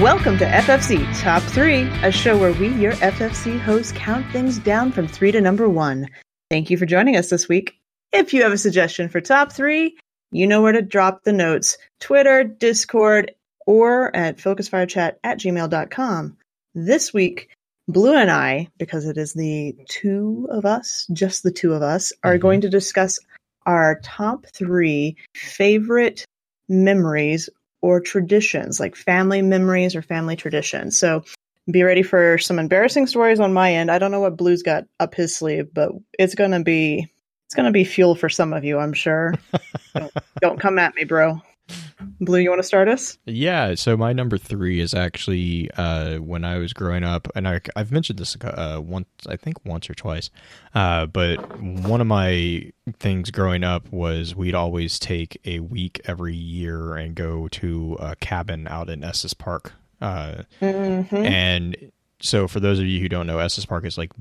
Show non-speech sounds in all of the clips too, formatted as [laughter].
Welcome to FFC Top 3, a show where we, your FFC hosts, count things down from 3 to number 1. Thank you for joining us this week. If you have a suggestion for Top 3, you know where to drop the notes Twitter, Discord, or at focusfirechat at gmail.com. This week, Blue and I, because it is the two of us, just the two of us, are Mm-hmm. going to discuss our top three favorite memories or traditions, like family memories or family traditions. So be ready for some embarrassing stories on my end. I don't know what Blue's got up his sleeve, but it's gonna be it's gonna be fuel for some of you, I'm sure. [laughs] don't, don't come at me, bro. Blue, you want to start us? Yeah, so my number three is actually uh, when I was growing up, and I, I've mentioned this uh, once, I think once or twice. Uh, but one of my things growing up was we'd always take a week every year and go to a cabin out in Estes Park. Uh, Mm-hmm. and so for those of you who don't know estes park is like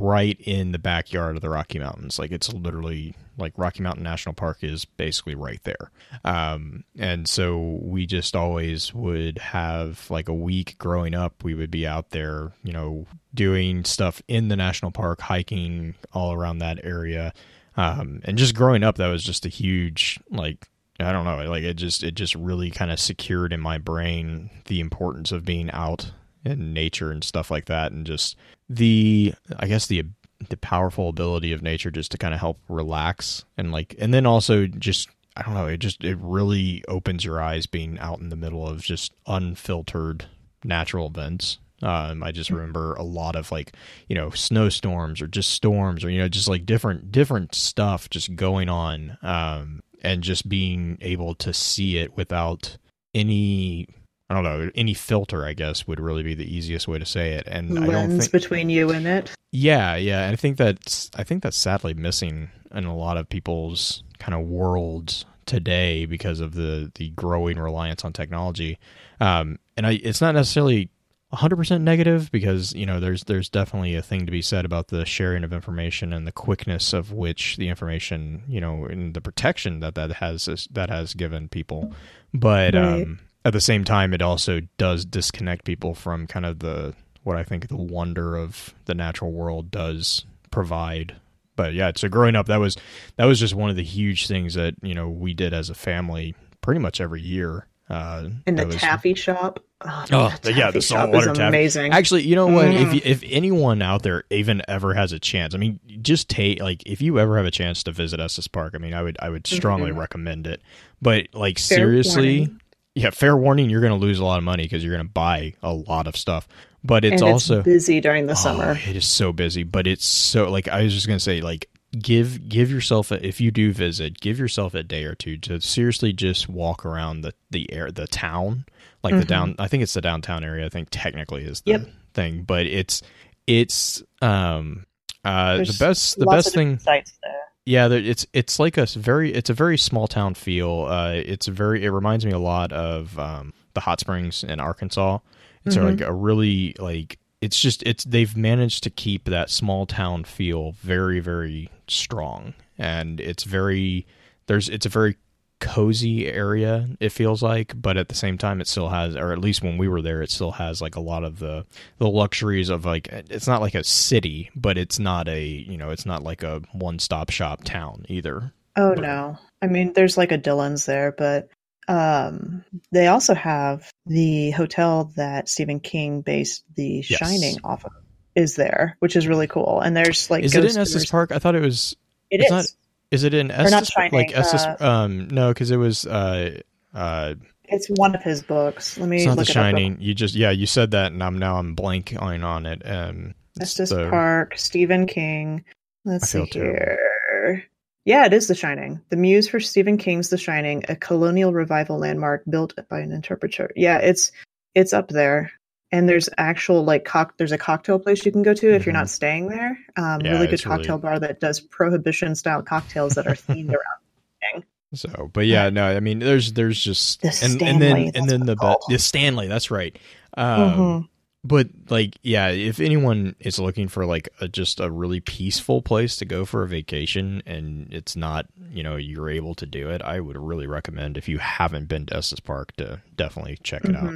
right in the backyard of the rocky mountains. Like it's literally like rocky mountain national park is basically right there. Um, and so we just always would have like a week growing up we would be out there you know doing stuff in the national park hiking all around that area. Um, and just growing up that was just a huge like I don't know, like it just it just really kind of secured in my brain the importance of being out in nature and stuff like that and just the I guess the the powerful ability of nature just to kind of help relax and like and then also just I don't know, it just it really opens your eyes being out in the middle of just unfiltered natural events. Um, I just remember a lot of like, you know, snowstorms or just storms or you know, just like different different stuff just going on. Um, and just being able to see it without any I don't know, any filter, I guess, would really be the easiest way to say it. And I don't Lens think between you and it. yeah, yeah, and I think that's I think that's sadly missing in a lot of people's kind of worlds today because of the the growing reliance on technology. Um, and I, it's not necessarily 100% negative because you know there's there's definitely a thing to be said about the sharing of information and the quickness of which the information you know and the protection that that has that has given people but Right. um at the same time it also does disconnect people from kind of the what I think the wonder of the natural world does provide but yeah so growing up that was that was just one of the huge things that you know we did as a family pretty much every year uh In the was- taffy shop. Oh, Oh, the yeah, taffy the shop saltwater is taffy. amazing. Actually, you know what? Mm. If you, if anyone out there even ever has a chance, I mean, just take like if you ever have a chance to visit Estes Park, I mean, I would I would strongly Mhm. recommend it. But like Fair seriously, warning. Yeah, fair warning, you're going to lose a lot of money because you're going to buy a lot of stuff. But it's and also busy during the Oh, summer. it is so busy, but it's so like I was just gonna say like give give yourself a, if you do visit, give yourself a day or two to seriously just walk around the the air the town like the Mhm. down. I think it's the downtown area. I think technically is the Yep. thing, but it's it's um uh There's the best the best thing sites there. Yeah, it's it's like a very it's a very small town feel. Uh, it's very it reminds me a lot of um, the hot springs in Arkansas. It's Mhm. like a really like it's just it's they've managed to keep that small town feel very very strong, and it's very there's it's a very cozy area it feels like but at the same time it still has or at least when we were there it still has like a lot of the the luxuries of like it's not like a city but it's not a you know it's not like a one-stop shop town either Oh But- no. I mean there's like a dylan's there, but um they also have the hotel that Stephen King based the Yes. Shining off of is there, which is really cool. And there's like is it in Estes. Park i thought it was It it's is. not- is it in Estes Shining, like Estes uh, um no because it was uh uh It's one of his books. Let me it's not look the it up. shining you just yeah you said that and i'm now i'm blanking on it um Estes the- Park, Stephen King. Let's see terrible. here. Yeah, it is The Shining. The muse for Stephen King's The Shining, a colonial revival landmark built by an interpreter. Yeah, it's it's up there. And there's actual like cock there's a cocktail place you can go to if you're Mhm. not staying there. Um Yeah, really good it's really- cocktail bar that does prohibition style cocktails that are [laughs] themed around. So, but yeah, no, I mean, there's there's just The and, and then and then the called. the Stanley, that's right. Um, Mhm. But like, yeah, if anyone is looking for like a, just a really peaceful place to go for a vacation, and it's not, you know, you're able to do it, I would really recommend if you haven't been to Estes Park to definitely check it out.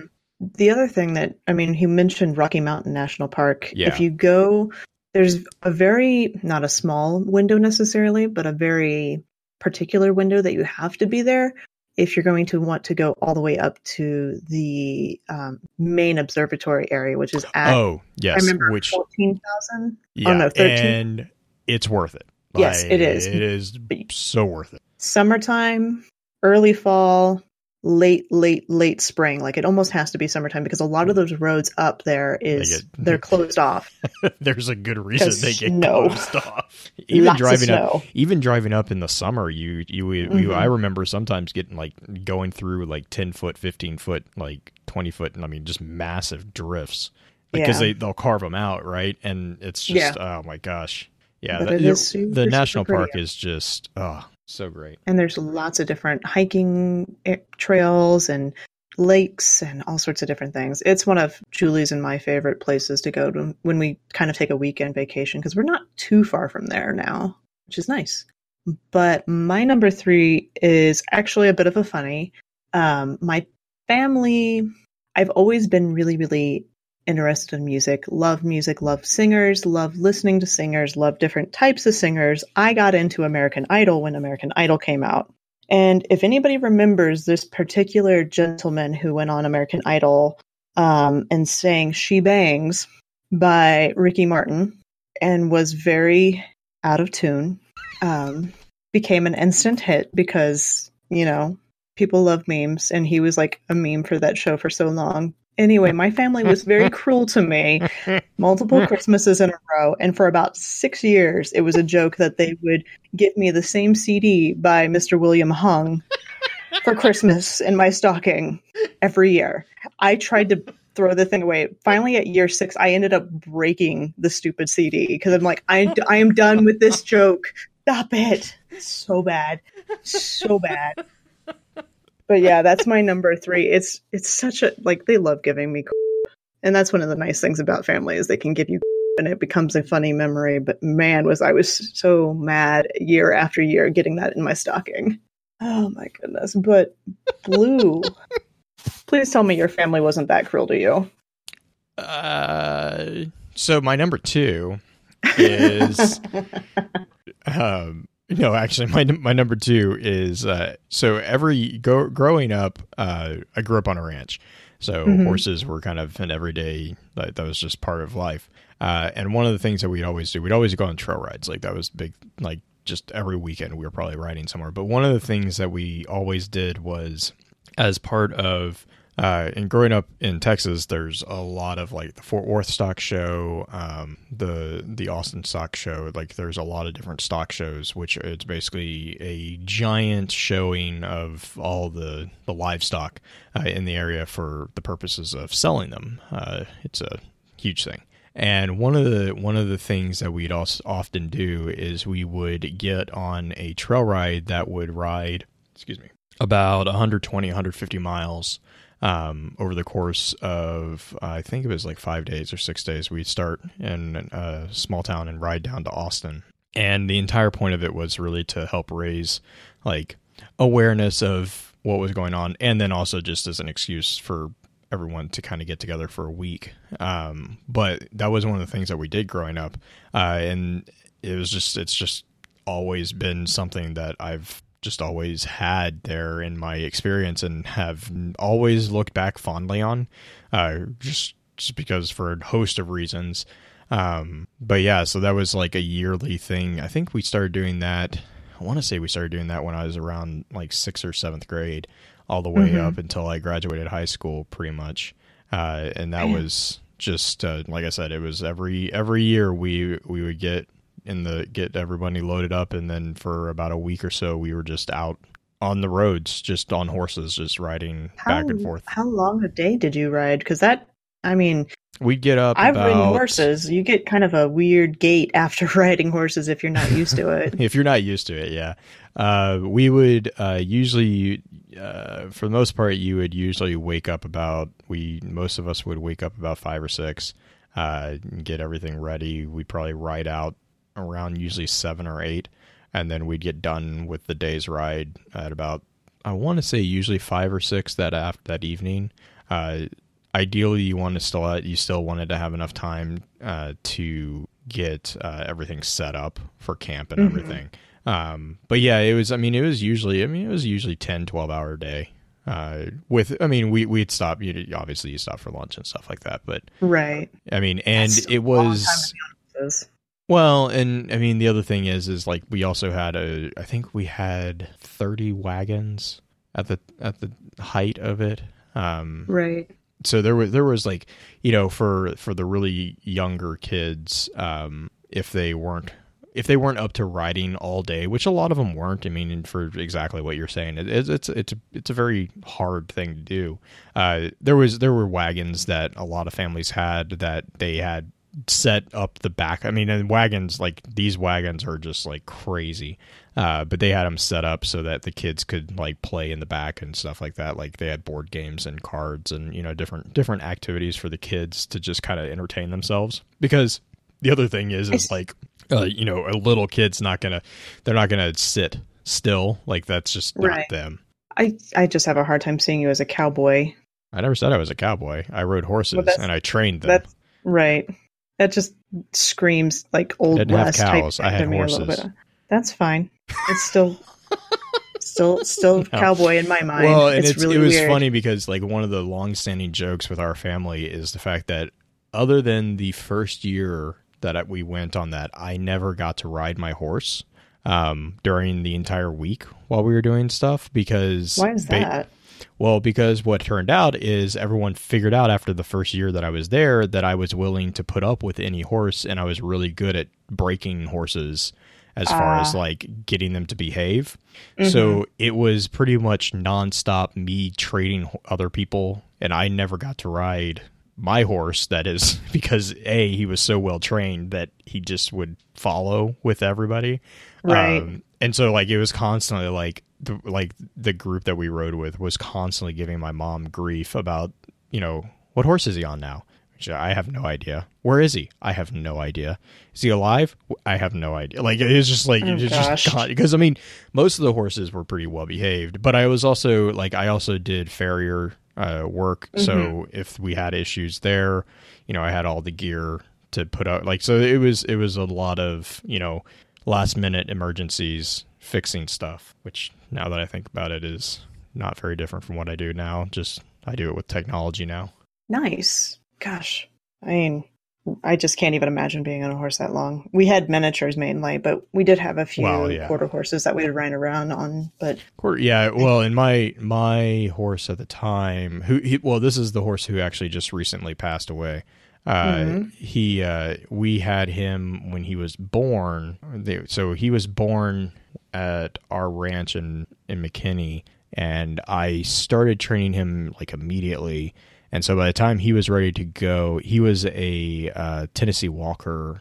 The other thing that I mean, he mentioned Rocky Mountain National Park. Yeah. If you go, there's a very not a small window necessarily, but a very particular window that you have to be there if you're going to want to go all the way up to the um, main observatory area, which is at oh yes, I remember which fourteen thousand. yeah, no, 13. and it's worth it. Yes, it is. It is so worth it. Summertime, early fall, late, late, late spring. Like it almost has to be summertime because a lot of those roads up there is They they're [laughs] closed off. [laughs] There's a good reason they get snow. closed off. [laughs] Even Lots driving up, even driving up in the summer, you you, you Mhm. I remember sometimes getting like going through like ten foot, fifteen foot, like twenty foot, and I mean just massive drifts because Yeah. they they'll carve them out, right? And it's just oh my gosh, yeah. But the, it the- super, national park is just oh so great. and there's lots of different hiking eh, trails and lakes and all sorts of different things. It's one of Julie's and my favorite places to go to when we kind of take a weekend vacation because we're not too far from there now, which is nice. But my number three is actually a bit of a funny. Um, my family, I've always been really, really interested in music, love music, love singers, love listening to singers, love different types of singers. I got into American Idol when American Idol came out. And if anybody remembers this particular gentleman who went on American Idol um, and sang She Bangs by Ricky Martin and was very out of tune, um, became an instant hit because, you know, people love memes and he was like a meme for that show for so long. Anyway, my family was very [laughs] cruel to me multiple Christmases in a row. And for about six years, it was a joke that they would give me the same CD by Mr. William Hung for Christmas in my stocking every year. I tried to throw the thing away. Finally, at year six, I ended up breaking the stupid CD because I'm like, I, I am done with this joke. Stop it. So bad. So bad. But yeah, that's my number three. It's it's such a like they love giving me, [laughs] and that's one of the nice things about family is they can give you, [laughs] and it becomes a funny memory. But man, was I was so mad year after year getting that in my stocking. Oh my goodness! But blue, [laughs] please tell me your family wasn't that cruel to you. Uh, so my number two is um no actually my my number two is uh so every go growing up uh i grew up on a ranch. So Mhm. horses were kind of an everyday that, that was just part of life. Uh and one of the things that we'd always do we'd always go on trail rides. Like that was big like just every weekend we were probably riding somewhere. But one of the things that we always did was as part of uh, and growing up in Texas, there's a lot of like the Fort Worth Stock Show, um, the the Austin Stock Show. Like, there's a lot of different stock shows, which it's basically a giant showing of all the the livestock uh, in the area for the purposes of selling them. Uh, it's a huge thing. And one of the one of the things that we'd also often do is we would get on a trail ride that would ride, excuse me, about 120 150 miles um, over the course of uh, I think it was like five days or six days. We'd start in a small town and ride down to Austin, and the entire point of it was really to help raise like awareness of what was going on, and then also just as an excuse for everyone to kind of get together for a week. Um, but that was one of the things that we did growing up, uh, and it was just it's just always been something that I've just always had there in my experience and have always looked back fondly on uh just just because for a host of reasons. Um but yeah so that was like a yearly thing. I think we started doing that i want to say we started doing that when i was around like sixth or seventh grade all the way Mhm. up until i graduated high school pretty much. Uh and that was just uh, like i said it was every every year we we would get in the get everybody loaded up and then for about a week or so we were just out on the roads just on horses just riding back and forth How long a day did you ride? Because that, I mean, we'd get up I've ridden horses. You get kind of a weird gait [laughs] after riding horses if you're not used to it. [laughs] if you're not used to it yeah uh, we would uh, usually uh, for the most part you would usually wake up about we most of us would wake up about five or six uh, get everything ready we'd probably ride out around usually seven or eight and then we'd get done with the day's ride at about i want to say usually five or six that after that evening uh, ideally you want to still you still wanted to have enough time uh, to get uh, everything set up for camp and Mhm. everything. Um, but yeah, it was. I mean, it was usually. I mean, it was usually 10, 12 hour day. Uh, with I mean, we we'd stop. You obviously you stop for lunch and stuff like that. But Right. I mean, and it was. Time to be on this. Well, and I mean the other thing is is like we also had a I think we had 30 wagons at the at the height of it. Um Right. so there was there was like, you know, for for the really younger kids um if they weren't if they weren't up to riding all day, which a lot of them weren't, I mean, for exactly what you're saying, it, it's it's it's a, it's a very hard thing to do. Uh, there was there were wagons that a lot of families had that they had set up the back. I mean, and wagons like these wagons are just like crazy, uh, but they had them set up so that the kids could like play in the back and stuff like that. Like they had board games and cards and you know different different activities for the kids to just kind of entertain themselves. Because the other thing is is [laughs] like uh, you know a little kid's not gonna they're not gonna sit still like that's just not Right. them. I I just have a hard time seeing you as a cowboy. I never said I was a cowboy. I rode horses Well, and I trained them. That's right. That just screams like old Didn't have west cows. type I had to me a little horses. bit. That's fine. It's still [laughs] still still No. cowboy in my mind. Well, and it's, it's, really it was weird. funny because like one of the long-standing jokes with our family is the fact that other than the first year that we went on that, I never got to ride my horse um, during the entire week while we were doing stuff because Why is ba- that? Well, because what turned out is everyone figured out after the first year that I was there that I was willing to put up with any horse and I was really good at breaking horses as far as Ah. like getting them to behave. Mm-hmm. So it was pretty much nonstop me trading other people and I never got to ride my horse that is [laughs] because a he was so well trained that he just would follow with everybody Right. um, and so like it was constantly like the like the group that we rode with was constantly giving my mom grief about you know what horse is he on now Which I have no idea. Where is he? I have no idea. Is he alive? I have no idea. Like it's just like Oh, it's gosh. just because I mean most of the horses were pretty well behaved, but I was also like I also did farrier uh, work, so Mm-hmm. if we had issues there, you know I had all the gear to put out. Like so it was it was a lot of you know last minute emergencies fixing stuff, which now that I think about it is not very different from what I do now. Just I do it with technology now. Nice. Gosh. I mean, I just can't even imagine being on a horse that long. We had miniatures mainly, but we did have a few Well, yeah. quarter horses that we'd ride around on. But Quar- Yeah, well, in my my horse at the time, who he, well, this is the horse who actually just recently passed away. Uh, Mhm. He, uh, we had him when he was born. So he was born at our ranch in in McKinney, and I started training him like immediately. And so by the time he was ready to go, he was a uh, Tennessee Walker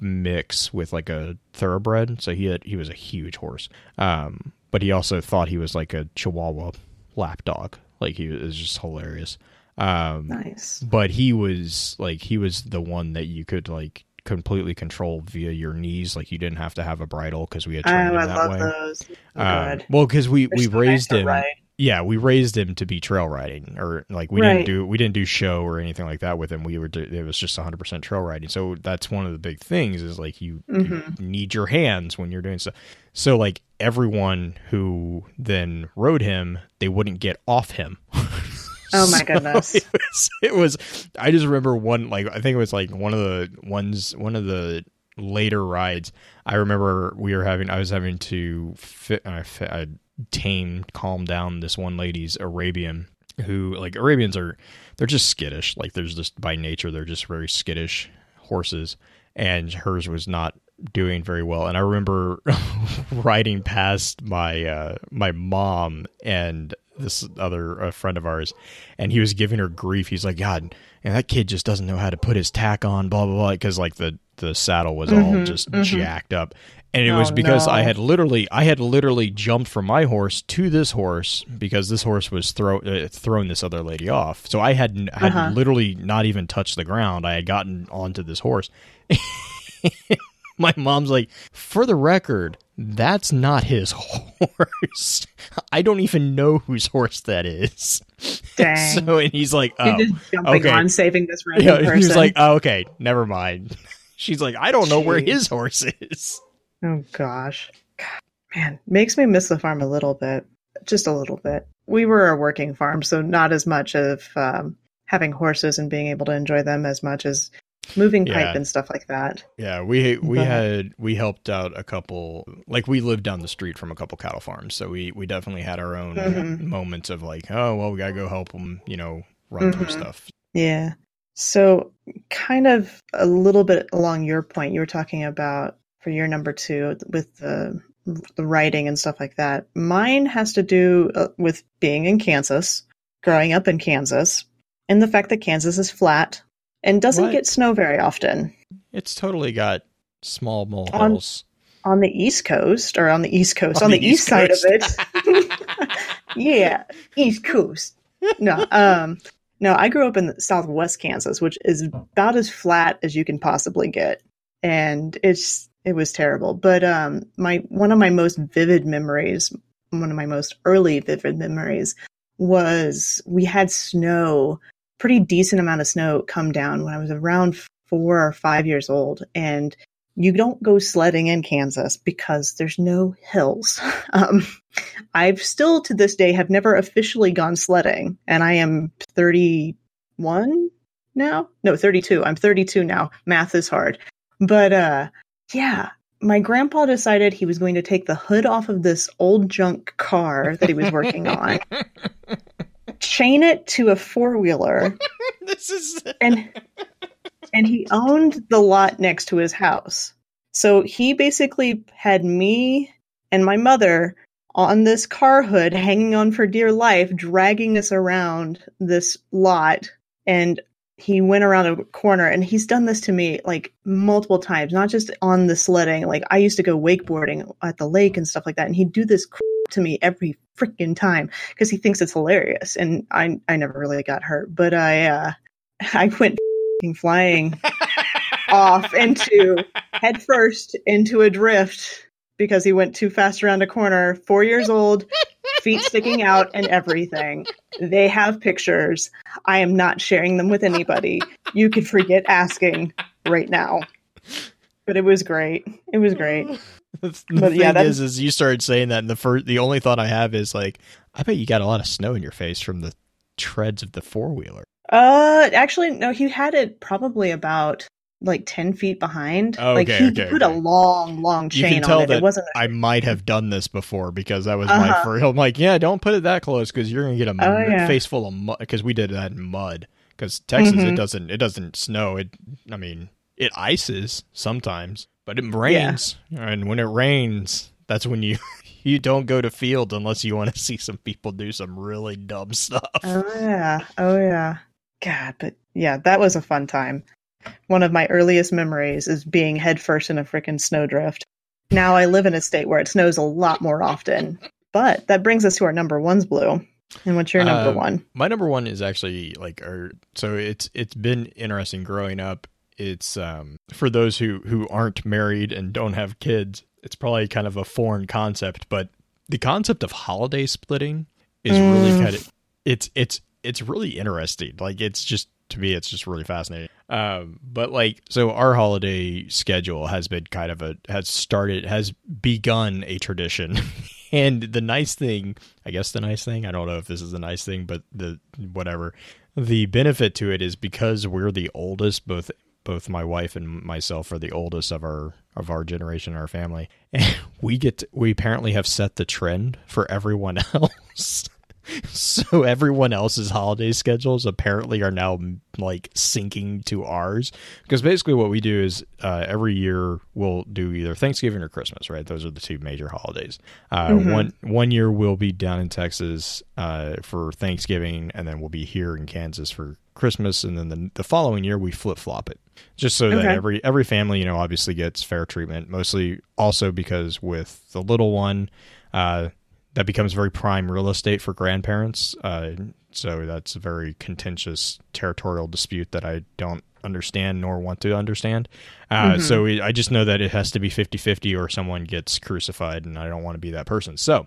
mix with like a thoroughbred. So he had he was a huge horse. Um, but he also thought he was like a Chihuahua lapdog. Like he was just hilarious. Um, nice. but he was like he was the one that you could like completely control via your knees. Like you didn't have to have a bridle because we had Oh, trained him I that love way. those. Oh, Um, well, because we They're we so raised him. ride. Yeah, we raised him to be trail riding, or like we Right. didn't do we didn't do show or anything like that with him. We were do, it was just 100 percent trail riding. So that's one of the big things is like you, Mhm. you need your hands when you're doing stuff. So like everyone who then rode him, they wouldn't get off him. [laughs] Oh, my [laughs] So goodness. It was, it was. I just remember one like I think it was like one of the ones one of the later rides. I remember we were having I was having to fit I, fit, I tame calm down this one lady's Arabian who like Arabians are they're just skittish like there's just by nature they're just very skittish horses and hers was not doing very well and I remember [laughs] riding past my uh my mom and this other uh, friend of ours and he was giving her grief he's like god and that kid just doesn't know how to put his tack on blah blah blah because like the the saddle was all Mhm, just mhm. jacked up and it Oh, was because I had literally I had literally jumped from my horse to this horse because this horse was throw uh, throwing this other lady off. So I had had Uh-huh. literally not even touched the ground. I had gotten onto this horse. [laughs] my mom's like, for the record, that's not his [laughs] horse. I don't even know whose horse that is. Dang. [laughs] So and he's like, oh, You're just jumping okay. on saving this random yeah. person. He was like, oh, okay, never mind. [laughs] She's like, I don't know where his horse is. oh gosh, God, man, makes me miss the farm a little bit, just a little bit. We were a working farm, so not as much of um, having horses and being able to enjoy them as much as moving Yeah. pipe and stuff like that. Yeah, we we But- had we helped out a couple like we lived down the street from a couple cattle farms, so we we definitely had our own Mhm. moments of like, oh well, we gotta go help them, you know, run through Mhm. stuff. Yeah. So, kind of a little bit along your point, you were talking about for your number two with the the writing and stuff like that. Mine has to do uh, with being in Kansas, growing up in Kansas, and the fact that Kansas is flat and doesn't What? get snow very often. It's totally got small molehills. On the East Coast, or on the East Coast, on, On the, the east, East side of it. [laughs] yeah, East Coast. No, um, no, I grew up in Southwest Kansas, which is about as flat as you can possibly get, and it's it was terrible. But um, my one of my most vivid memories, one of my most early vivid memories, was we had snow, pretty decent amount of snow come down when I was around four or five years old, and you don't go sledding in Kansas because there's no hills. [laughs] Um, I've still to this day have never officially gone sledding, and I am 31 now. No, 32. I'm 32 now. Math is hard, but uh, yeah. My grandpa decided he was going to take the hood off of this old junk car that he was working on, [laughs] chain it to a four wheeler, [laughs] this is [laughs] and and he owned the lot next to his house. So he basically had me and my mother on this car hood hanging on for dear life, dragging us around this lot. And he went around a corner and he's done this to me like multiple times, not just on the sledding. Like I used to go wakeboarding at the lake and stuff like that. And he'd do this to me every freaking time because he thinks it's hilarious. And I, I never really got hurt, but I, uh, [laughs] I went flying [laughs] off into head first into a drift because he went too fast around a corner. Four years old, feet sticking out, and everything. They have pictures. I am not sharing them with anybody. You can forget asking right now. But it was great. It was great. [laughs] the But thing yeah, that- is, is you started saying that, and the first, the only thought I have is like, I bet you got a lot of snow in your face from the treads of the four wheeler. Uh, actually, no. He had it probably about like ten feet behind. Oh, like okay, he okay, put okay. a long, long You chain can tell on it. that It wasn't. A, I might have done this before because that was my Uh-huh. first. I'm like, yeah, don't put it that close because you're gonna get a Oh, m- yeah. face full of mud. Because we did that in mud. Because Texas, it Mhm. doesn't it doesn't snow. It I mean it ices sometimes, but it rains, and when it rains, that's when you [laughs] you don't go to field unless you want to see some people do some really dumb stuff. Oh yeah. Oh yeah. God, but yeah, that was a fun time. One of my earliest memories is being headfirst in a freaking snowdrift. Now I live in a state where it snows a lot more often. But that brings us to our number ones, Blue. And what's your number Um, one? My number one is actually like, our, so it's it's been interesting growing up. It's um for those who who aren't married and don't have kids. It's probably kind of a foreign concept, but the concept of holiday splitting is really Mm. kind of it's it's it's really interesting. Like it's just to me, it's just really fascinating. Um, but like so, our holiday schedule has been kind of a has started has begun a tradition. [laughs] And the nice thing, I guess the nice thing, I don't know if this is the nice thing, but the whatever, the benefit to it is because we're the oldest, both both my wife and myself are the oldest of our of our generation, in our family, [laughs] and we get to, we apparently have set the trend for everyone [laughs] else. [laughs] so everyone else's holiday schedules apparently are now like syncing to ours because basically what we do is uh, every year we'll do either Thanksgiving or Christmas, right? Those are the two major holidays. Uh, Mhm. One one year we'll be down in Texas uh, for Thanksgiving, and then we'll be here in Kansas for Christmas, and then the, the following year we flip flop it, just so that every every family you know obviously gets fair treatment. Mostly also because with the little one. That becomes very prime real estate for grandparents. Uh, so that's a very contentious territorial dispute that I don't understand nor want to understand. Uh, mm-hmm. So I just know that it has to be 50 50 or someone gets crucified, and I don't want to be that person. So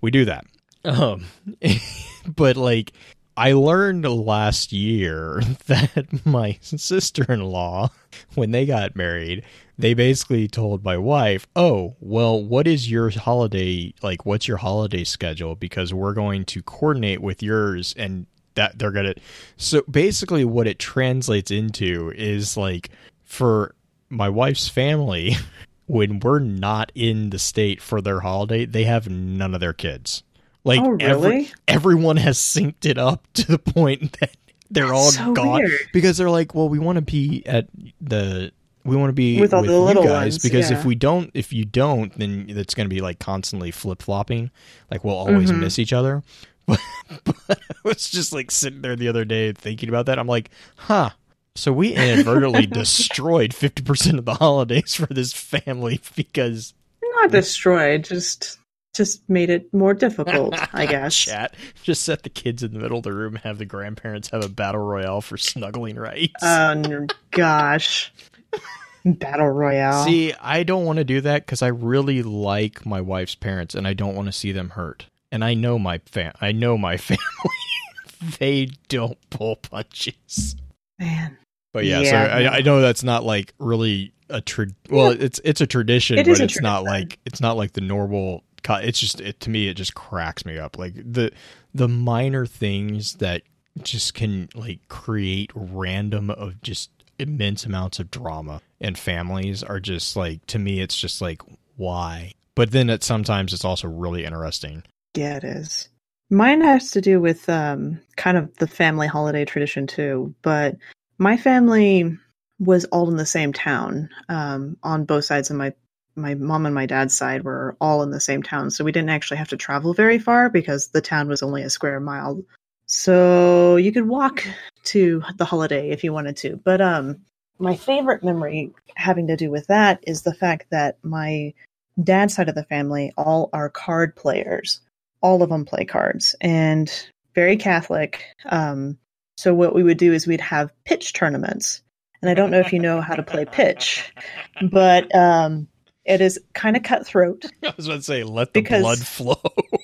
we do that. Um, [laughs] but like, I learned last year [laughs] that my sister in law, when they got married, they basically told my wife, "Oh, well, what is your holiday like? What's your holiday schedule? Because we're going to coordinate with yours, and that they're gonna." So basically, what it translates into is like for my wife's family, [laughs] when we're not in the state for their holiday, they have none of their kids. Like oh, really? every, everyone has synced it up to the point [laughs] that they're That's all so gone weird. because they're like, well, we want to be at the we want to be with all with the little guys ones, because yeah. if we don't if you don't then it's going to be like constantly flip-flopping like we'll always mm-hmm. miss each other [laughs] but, but i was just like sitting there the other day thinking about that i'm like huh so we inadvertently [laughs] destroyed 50% of the holidays for this family because not destroyed just just made it more difficult, I [laughs] guess. Chat. Just set the kids in the middle of the room, and have the grandparents have a battle royale for snuggling rights. Oh gosh. [laughs] Battle Royale. See, I don't want to do that because I really like my wife's parents and I don't want to see them hurt. And I know my fam I know my [laughs] family. they don't pull punches. Man. But yeah, yeah so I, I, know that's not like really a tra- well, yeah. it's it's a tradition, it but it's tradition. not like it's not like the normal it's just it, to me it just cracks me up like the the minor things that just can like create random of just immense amounts of drama and families are just like to me it's just like why? But then it sometimes it's also really interesting. Yeah it is. Mine has to do with um kind of the family holiday tradition too but my family was all in the same town um on both sides of my my mom and my dad's side were all in the same town so we didn't actually have to travel very far because the town was only a square mile so you could walk to the holiday if you wanted to. But um my favorite memory having to do with that is the fact that my dad's side of the family all are card players. All of them play cards and very Catholic. Um, so what we would do is we'd have pitch tournaments. And I don't know if you know how to play pitch, but um, it is kind of cutthroat. [laughs] I was about to say, let the blood flow. [laughs]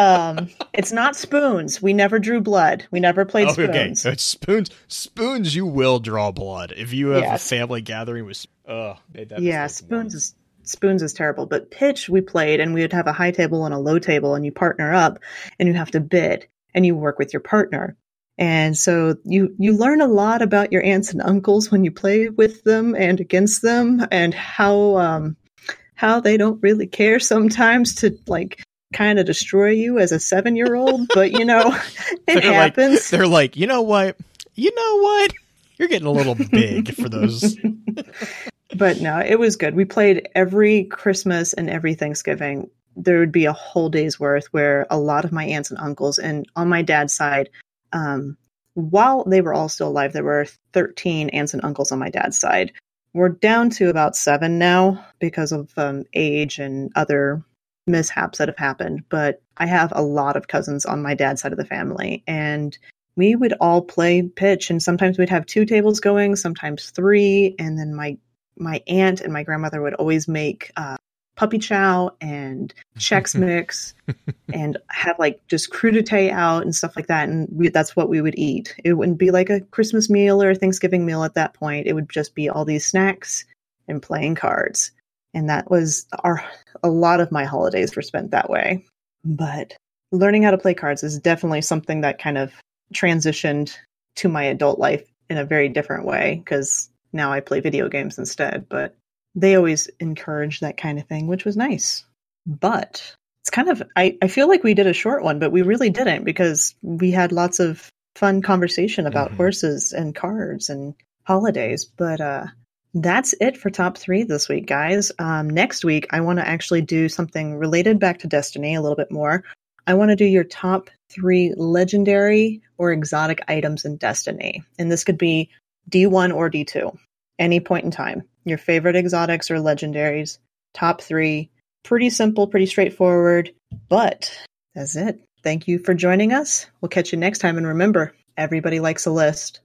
um, it's not spoons. We never drew blood. We never played oh, spoons. Okay, spoons. Spoons. You will draw blood if you have yes. a family gathering with. Oh, yeah. Spoons is spoons is terrible. But pitch we played, and we would have a high table and a low table, and you partner up, and you have to bid, and you work with your partner. And so you you learn a lot about your aunts and uncles when you play with them and against them, and how um, how they don't really care sometimes to like kind of destroy you as a seven year old, but you know, [laughs] it they're happens. Like, they're like, you know what? You know what? You're getting a little big for those. [laughs] but no, it was good. We played every Christmas and every Thanksgiving. There would be a whole day's worth where a lot of my aunts and uncles, and on my dad's side, um, while they were all still alive, there were 13 aunts and uncles on my dad's side. We're down to about seven now because of um, age and other mishaps that have happened, but I have a lot of cousins on my dad's side of the family, and we would all play pitch, and sometimes we'd have two tables going, sometimes three, and then my my aunt and my grandmother would always make uh, puppy chow and Chex [laughs] Mix and have like just crudité out and stuff like that. And we, that's what we would eat. It wouldn't be like a Christmas meal or a Thanksgiving meal at that point. It would just be all these snacks and playing cards and that was our a lot of my holidays were spent that way but learning how to play cards is definitely something that kind of transitioned to my adult life in a very different way because now I play video games instead. But they always encourage that kind of thing, which was nice. But it's kind of, I, I feel like we did a short one, but we really didn't because we had lots of fun conversation about mm-hmm. horses and cards and holidays. But uh, that's it for top three this week, guys. Um, next week, I want to actually do something related back to Destiny a little bit more. I want to do your top three legendary or exotic items in Destiny. And this could be D1 or D2, any point in time. Your favorite exotics or legendaries, top three. Pretty simple, pretty straightforward. But That's it. Thank you for joining us. We'll catch you next time. And remember, everybody likes a list.